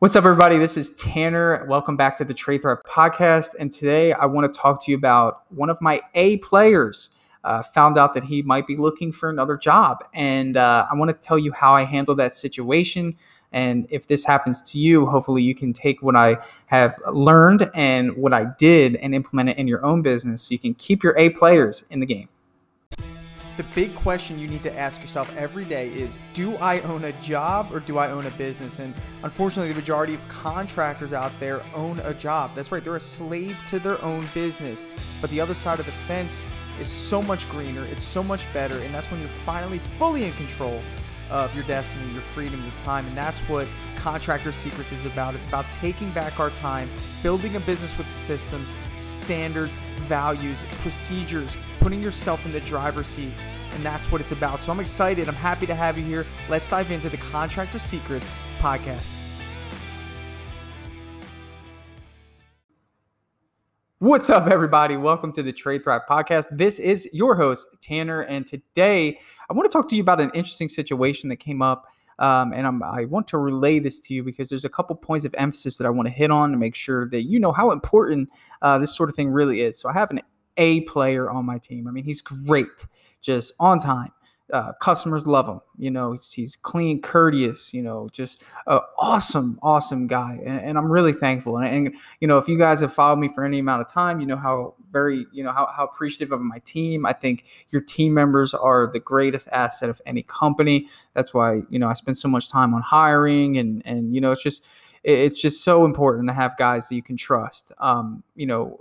What's up, everybody? This is Tanner. Welcome back to the Trade Thrive podcast. And today I want to talk to you about one of my A players. Uh, found out that he might be looking for another job. And uh, I want to tell you how I handled that situation. And if this happens to you, hopefully you can take what I have learned and what I did and implement it in your own business so you can keep your A players in the game. The big question you need to ask yourself every day is do I own a job or do I own a business? And unfortunately, the majority of contractors out there own a job. That's right, they're a slave to their own business. But the other side of the fence is so much greener, it's so much better, and that's when you're finally fully in control of your destiny, your freedom, your time. And that's what Contractor Secrets is about. It's about taking back our time, building a business with systems, standards, values, procedures, putting yourself in the driver's seat. And that's what it's about. So I'm excited. I'm happy to have you here. Let's dive into the Contractor Secrets podcast. What's up, everybody? Welcome to the Trade Thrive podcast. This is your host, Tanner, and today I want to talk to you about an interesting situation that came up. Um, and I'm, i want to relay this to you because there's a couple points of emphasis that I want to hit on to make sure that you know how important uh, this sort of thing really is. So I have an A player on my team. I mean, he's great, just on time, uh, customers love him. You know, he's, he's clean, courteous. You know, just an awesome, awesome guy, and, and I'm really thankful. And, and, you know, if you guys have followed me for any amount of time, you know how very, you know, how, how appreciative of my team. I think your team members are the greatest asset of any company. That's why you know I spend so much time on hiring, and and you know, it's just it's just so important to have guys that you can trust. Um, you know,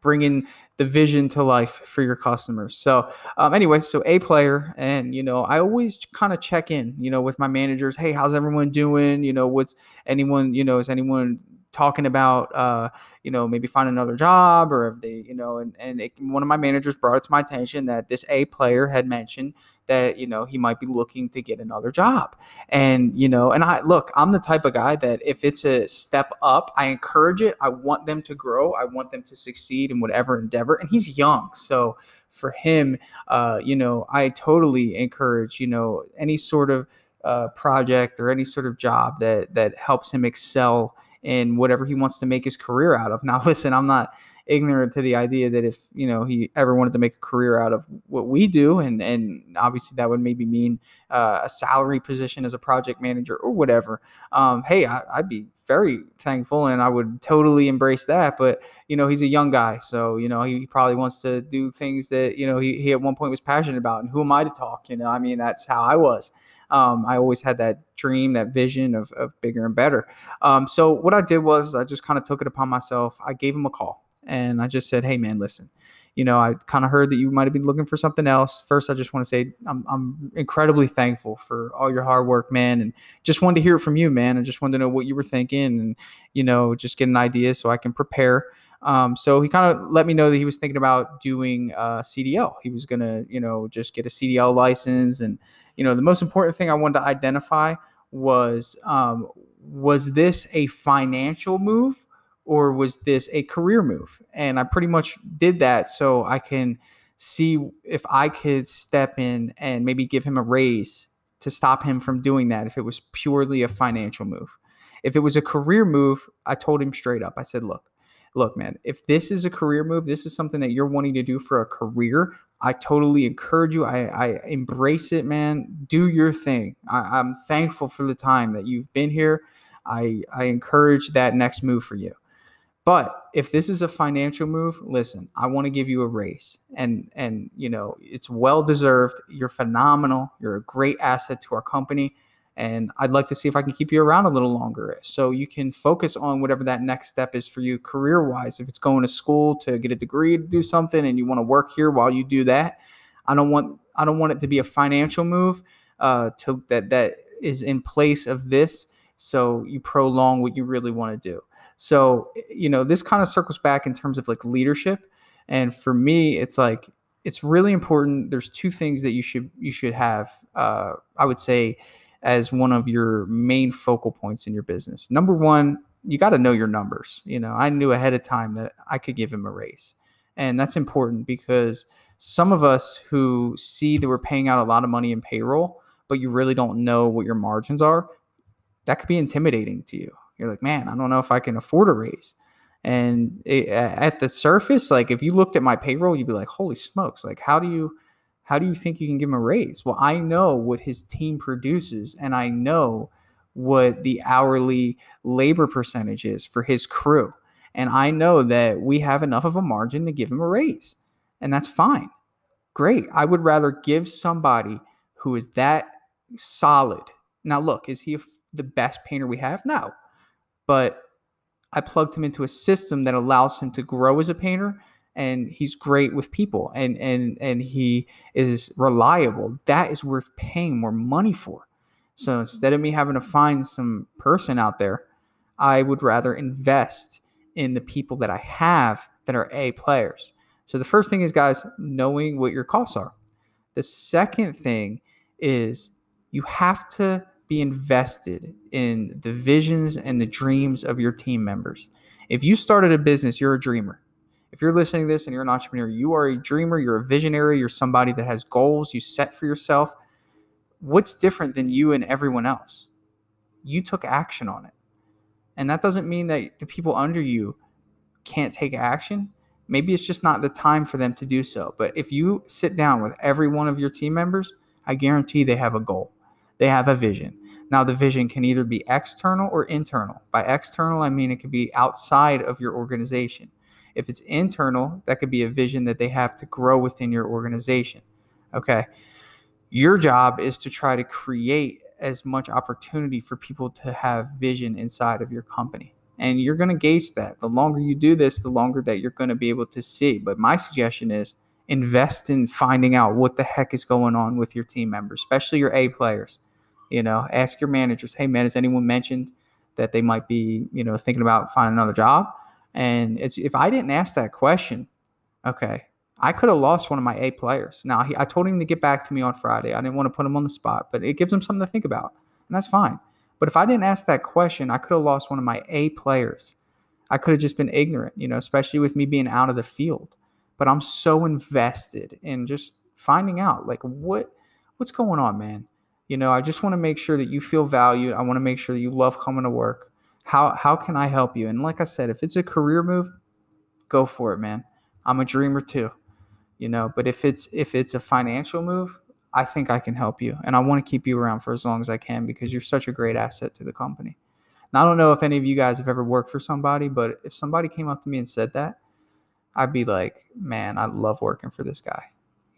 bringing the vision to life for your customers. So, um, anyway, so a player, and you know, I always kind of check in, you know, with my managers. Hey, how's everyone doing? You know, what's anyone, you know, is anyone talking about, uh, you know, maybe find another job or if they, you know, and and it, one of my managers brought it to my attention that this a player had mentioned that you know he might be looking to get another job. And you know and i look i'm the type of guy that if it's a step up i encourage it. I want them to grow. I want them to succeed in whatever endeavor. And he's young. So for him uh, you know i totally encourage you know any sort of uh, project or any sort of job that that helps him excel in whatever he wants to make his career out of now listen i'm not ignorant to the idea that if you know he ever wanted to make a career out of what we do, and and obviously that would maybe mean uh, a salary position as a project manager or whatever. Um, hey, I, I'd be very thankful and I would totally embrace that. But you know, he's a young guy, so you know he probably wants to do things that you know he, he at one point was passionate about. And who am I to talk? You know, I mean that's how I was. Um, I always had that dream, that vision of, of bigger and better. Um, so what I did was I just kind of took it upon myself. I gave him a call and I just said, "Hey, man, listen." You know, I kind of heard that you might have been looking for something else. First, I just want to say I'm, I'm incredibly thankful for all your hard work, man, and just wanted to hear it from you, man. I just wanted to know what you were thinking, and you know, just get an idea so I can prepare. Um, so he kind of let me know that he was thinking about doing uh, CDL. He was gonna, you know, just get a CDL license, and you know, the most important thing I wanted to identify was um, was this a financial move or was this a career move? And I pretty much did that so I can see if I could step in and maybe give him a raise to stop him from doing that if it was purely a financial move. If it was a career move, I told him straight up. I said, "Look, look, man, if this is a career move, this is something that you're wanting to do for a career, I totally encourage you. I, I embrace it, man. Do your thing. I, I'm thankful for the time that you've been here. I, I encourage that next move for you. But if this is a financial move, listen, I want to give you a raise. And and you know, it's well deserved. You're phenomenal. You're a great asset to our company. And I'd like to see if I can keep you around a little longer so you can focus on whatever that next step is for you career wise. If it's going to school to get a degree to do something and you want to work here while you do that, I don't want I don't want it to be a financial move uh, to that that is in place of this. So you prolong what you really want to do. So, you know, this kind of circles back in terms of like leadership. And for me, it's like it's really important. There's two things that you should you should have. Uh, I would say as one of your main focal points in your business. Number one, you got to know your numbers. You know, I knew ahead of time that I could give him a raise, and that's important because some of us who see that we're paying out a lot of money in payroll, but you really don't know what your margins are, that could be intimidating to you You're like, man, I don't know if I can afford a raise. And it, at the surface, like if you looked at my payroll, you'd be like, holy smokes, like how do you how do you think you can give him a raise? Well, I know what his team produces and I know what the hourly labor percentage is for his crew. And I know that we have enough of a margin to give him a raise. And that's fine. Great. I would rather give somebody who is that solid. Now, look, is he the best painter we have? No. But I plugged him into a system that allows him to grow as a painter and he's great with people and and and he is reliable. That is worth paying more money for. So instead of me having to find some person out there, I would rather invest in the people that I have that are A players. So the first thing is guys knowing what your costs are. The second thing is you have to be invested in the visions and the dreams of your team members. If you started a business, you're a dreamer. If you're listening to this and you're an entrepreneur, you are a dreamer, you're a visionary, you're somebody that has goals you set for yourself. What's different than you and everyone else? You took action on it. And that doesn't mean that the people under you can't take action. Maybe it's just not the time for them to do so. But if you sit down with every one of your team members, I guarantee they have a goal, they have a vision. Now, the vision can either be external or internal. By external, I mean it could be outside of your organization. If it's internal, that could be a vision that they have to grow within your organization. Okay. Your job is to try to create as much opportunity for people to have vision inside of your company. And you're going to gauge that. The longer you do this, the longer that you're going to be able to see. But my suggestion is invest in finding out what the heck is going on with your team members, especially your A players. You know, ask your managers, hey man, has anyone mentioned that they might be, you know, thinking about finding another job? And it's if I didn't ask that question, okay, I could have lost one of my A players. Now he, I told him to get back to me on Friday. I didn't want to put him on the spot, but it gives him something to think about, and that's fine. But if I didn't ask that question, I could have lost one of my A players. I could have just been ignorant, you know, especially with me being out of the field. But I'm so invested in just finding out like what what's going on, man. You know, I just want to make sure that you feel valued. I want to make sure that you love coming to work. How how can I help you? And like I said, if it's a career move, go for it, man. I'm a dreamer too. You know, but if it's if it's a financial move, I think I can help you. And I want to keep you around for as long as I can because you're such a great asset to the company. Now, I don't know if any of you guys have ever worked for somebody, but if somebody came up to me and said that, I'd be like, man, I love working for this guy.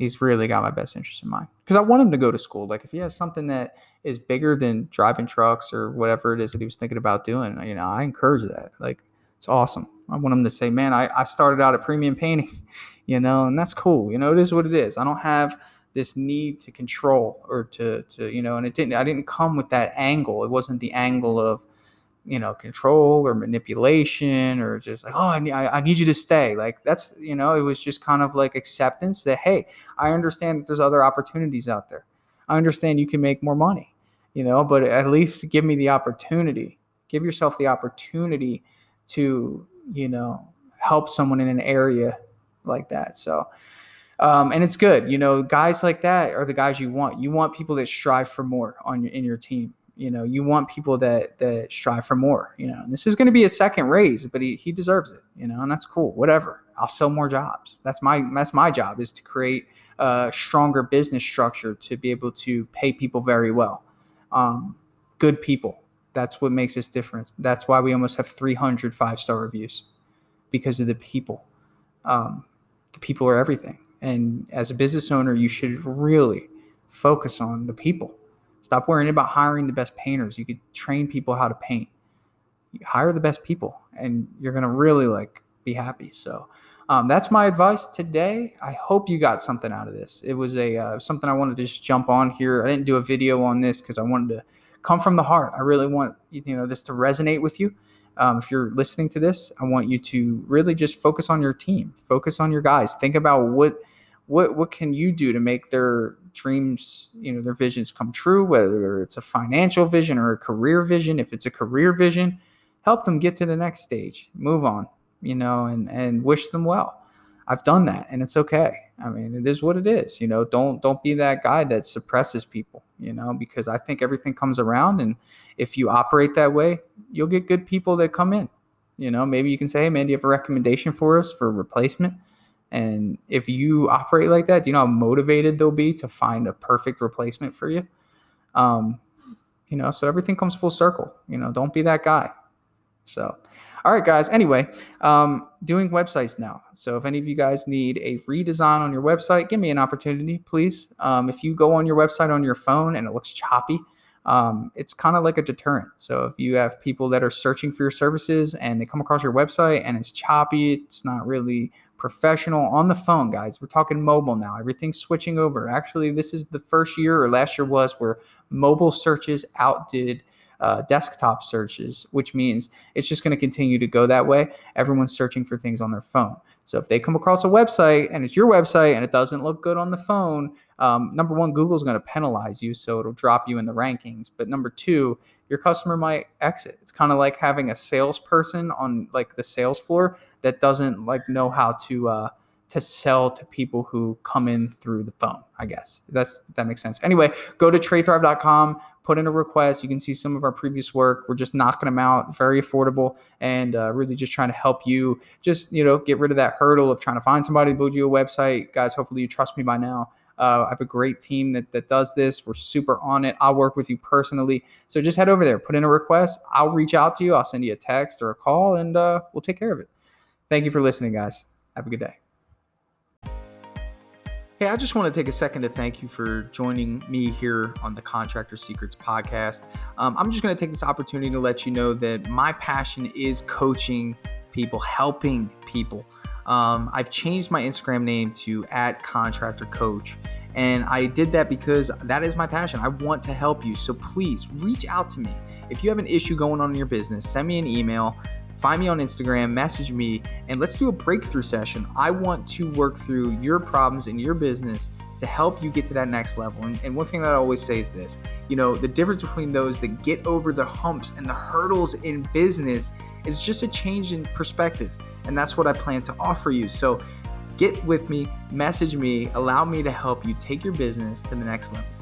He's really got my best interest in mind because I want him to go to school. Like, if he has something that is bigger than driving trucks or whatever it is that he was thinking about doing, you know, I encourage that. Like, it's awesome. I want him to say, man, I, I started out at premium painting, you know, and that's cool. You know, it is what it is. I don't have this need to control or to to you know and it didn't i didn't come with that angle it wasn't the angle of you know control or manipulation or just like oh I need, I need you to stay like that's you know it was just kind of like acceptance that hey i understand that there's other opportunities out there i understand you can make more money you know but at least give me the opportunity give yourself the opportunity to you know help someone in an area like that so um, and it's good. You know, guys like that are the guys you want. You want people that strive for more on your, in your team. You know, you want people that that strive for more. You know, and this is going to be a second raise, but he he deserves it. You know, and that's cool. Whatever. I'll sell more jobs. That's my that's my job is to create a stronger business structure to be able to pay people very well. Um, good people. That's what makes us different. That's why we almost have 300 five star reviews because of the people. Um, the people are everything. And as a business owner, you should really focus on the people. Stop worrying about hiring the best painters. You could train people how to paint. You hire the best people, and you're gonna really like be happy. So um, that's my advice today. I hope you got something out of this. It was a uh, something I wanted to just jump on here. I didn't do a video on this because I wanted to come from the heart. I really want you know this to resonate with you. Um, if you're listening to this, I want you to really just focus on your team, focus on your guys. Think about what what what can you do to make their dreams you know their visions come true whether it's a financial vision or a career vision if it's a career vision help them get to the next stage move on you know and and wish them well I've done that and it's okay. I mean, it is what it is. You know, don't don't be that guy that suppresses people, you know, because I think everything comes around and if you operate that way, you'll get good people that come in. You know, maybe you can say, "Hey man, do you have a recommendation for us for replacement?" And if you operate like that, do you know how motivated they'll be to find a perfect replacement for you? Um, you know, so everything comes full circle. You know, don't be that guy. So, all right, guys. Anyway, um, doing websites now. So if any of you guys need a redesign on your website, give me an opportunity, please. Um, if you go on your website on your phone and it looks choppy, um, it's kind of like a deterrent. So if you have people that are searching for your services and they come across your website and it's choppy, it's not really professional on the phone, guys. We're talking mobile now. Everything's switching over. Actually, this is the first year or last year was where mobile searches outdid uh, desktop searches, which means it's just going to continue to go that way. Everyone's searching for things on their phone. So if they come across a website and it's your website and it doesn't look good on the phone, um, number one, Google's going to penalize you, so it'll drop you in the rankings. But number two, your customer might exit. It's kind of like having a salesperson on like the sales floor that doesn't like know how to uh, to sell to people who come in through the phone. I guess that's that makes sense. Anyway, go to TradeThrive.com put in a request. You can see some of our previous work. We're just knocking them out, very affordable, and uh, really just trying to help you just you know get rid of that hurdle of trying to find somebody to build you a website. Guys, hopefully you trust me by now. Uh, I have a great team that, that does this. We're super on it. I'll work with you personally. So just head over there, put in a request. I'll reach out to you. I'll send you a text or a call, and uh, we'll take care of it. Thank you for listening, guys. Have a good day. Hey, I just want to take a second to thank you for joining me here on the Contractor Secrets podcast. Um, I'm just going to take this opportunity to let you know that my passion is coaching people, helping people. Um, I've changed my Instagram name to at Contractor Coach. And I did that because that is my passion. I want to help you. So please reach out to me. If you have an issue going on in your business, send me an email find me on Instagram, message me, and let's do a breakthrough session. I want to work through your problems in your business to help you get to that next level. And, and, one thing that I always say is this you know, the difference between those that get over the humps and the hurdles in business is just a change in perspective. And that's what I plan to offer you. So get with me, message me, allow me to help you take your business to the next level.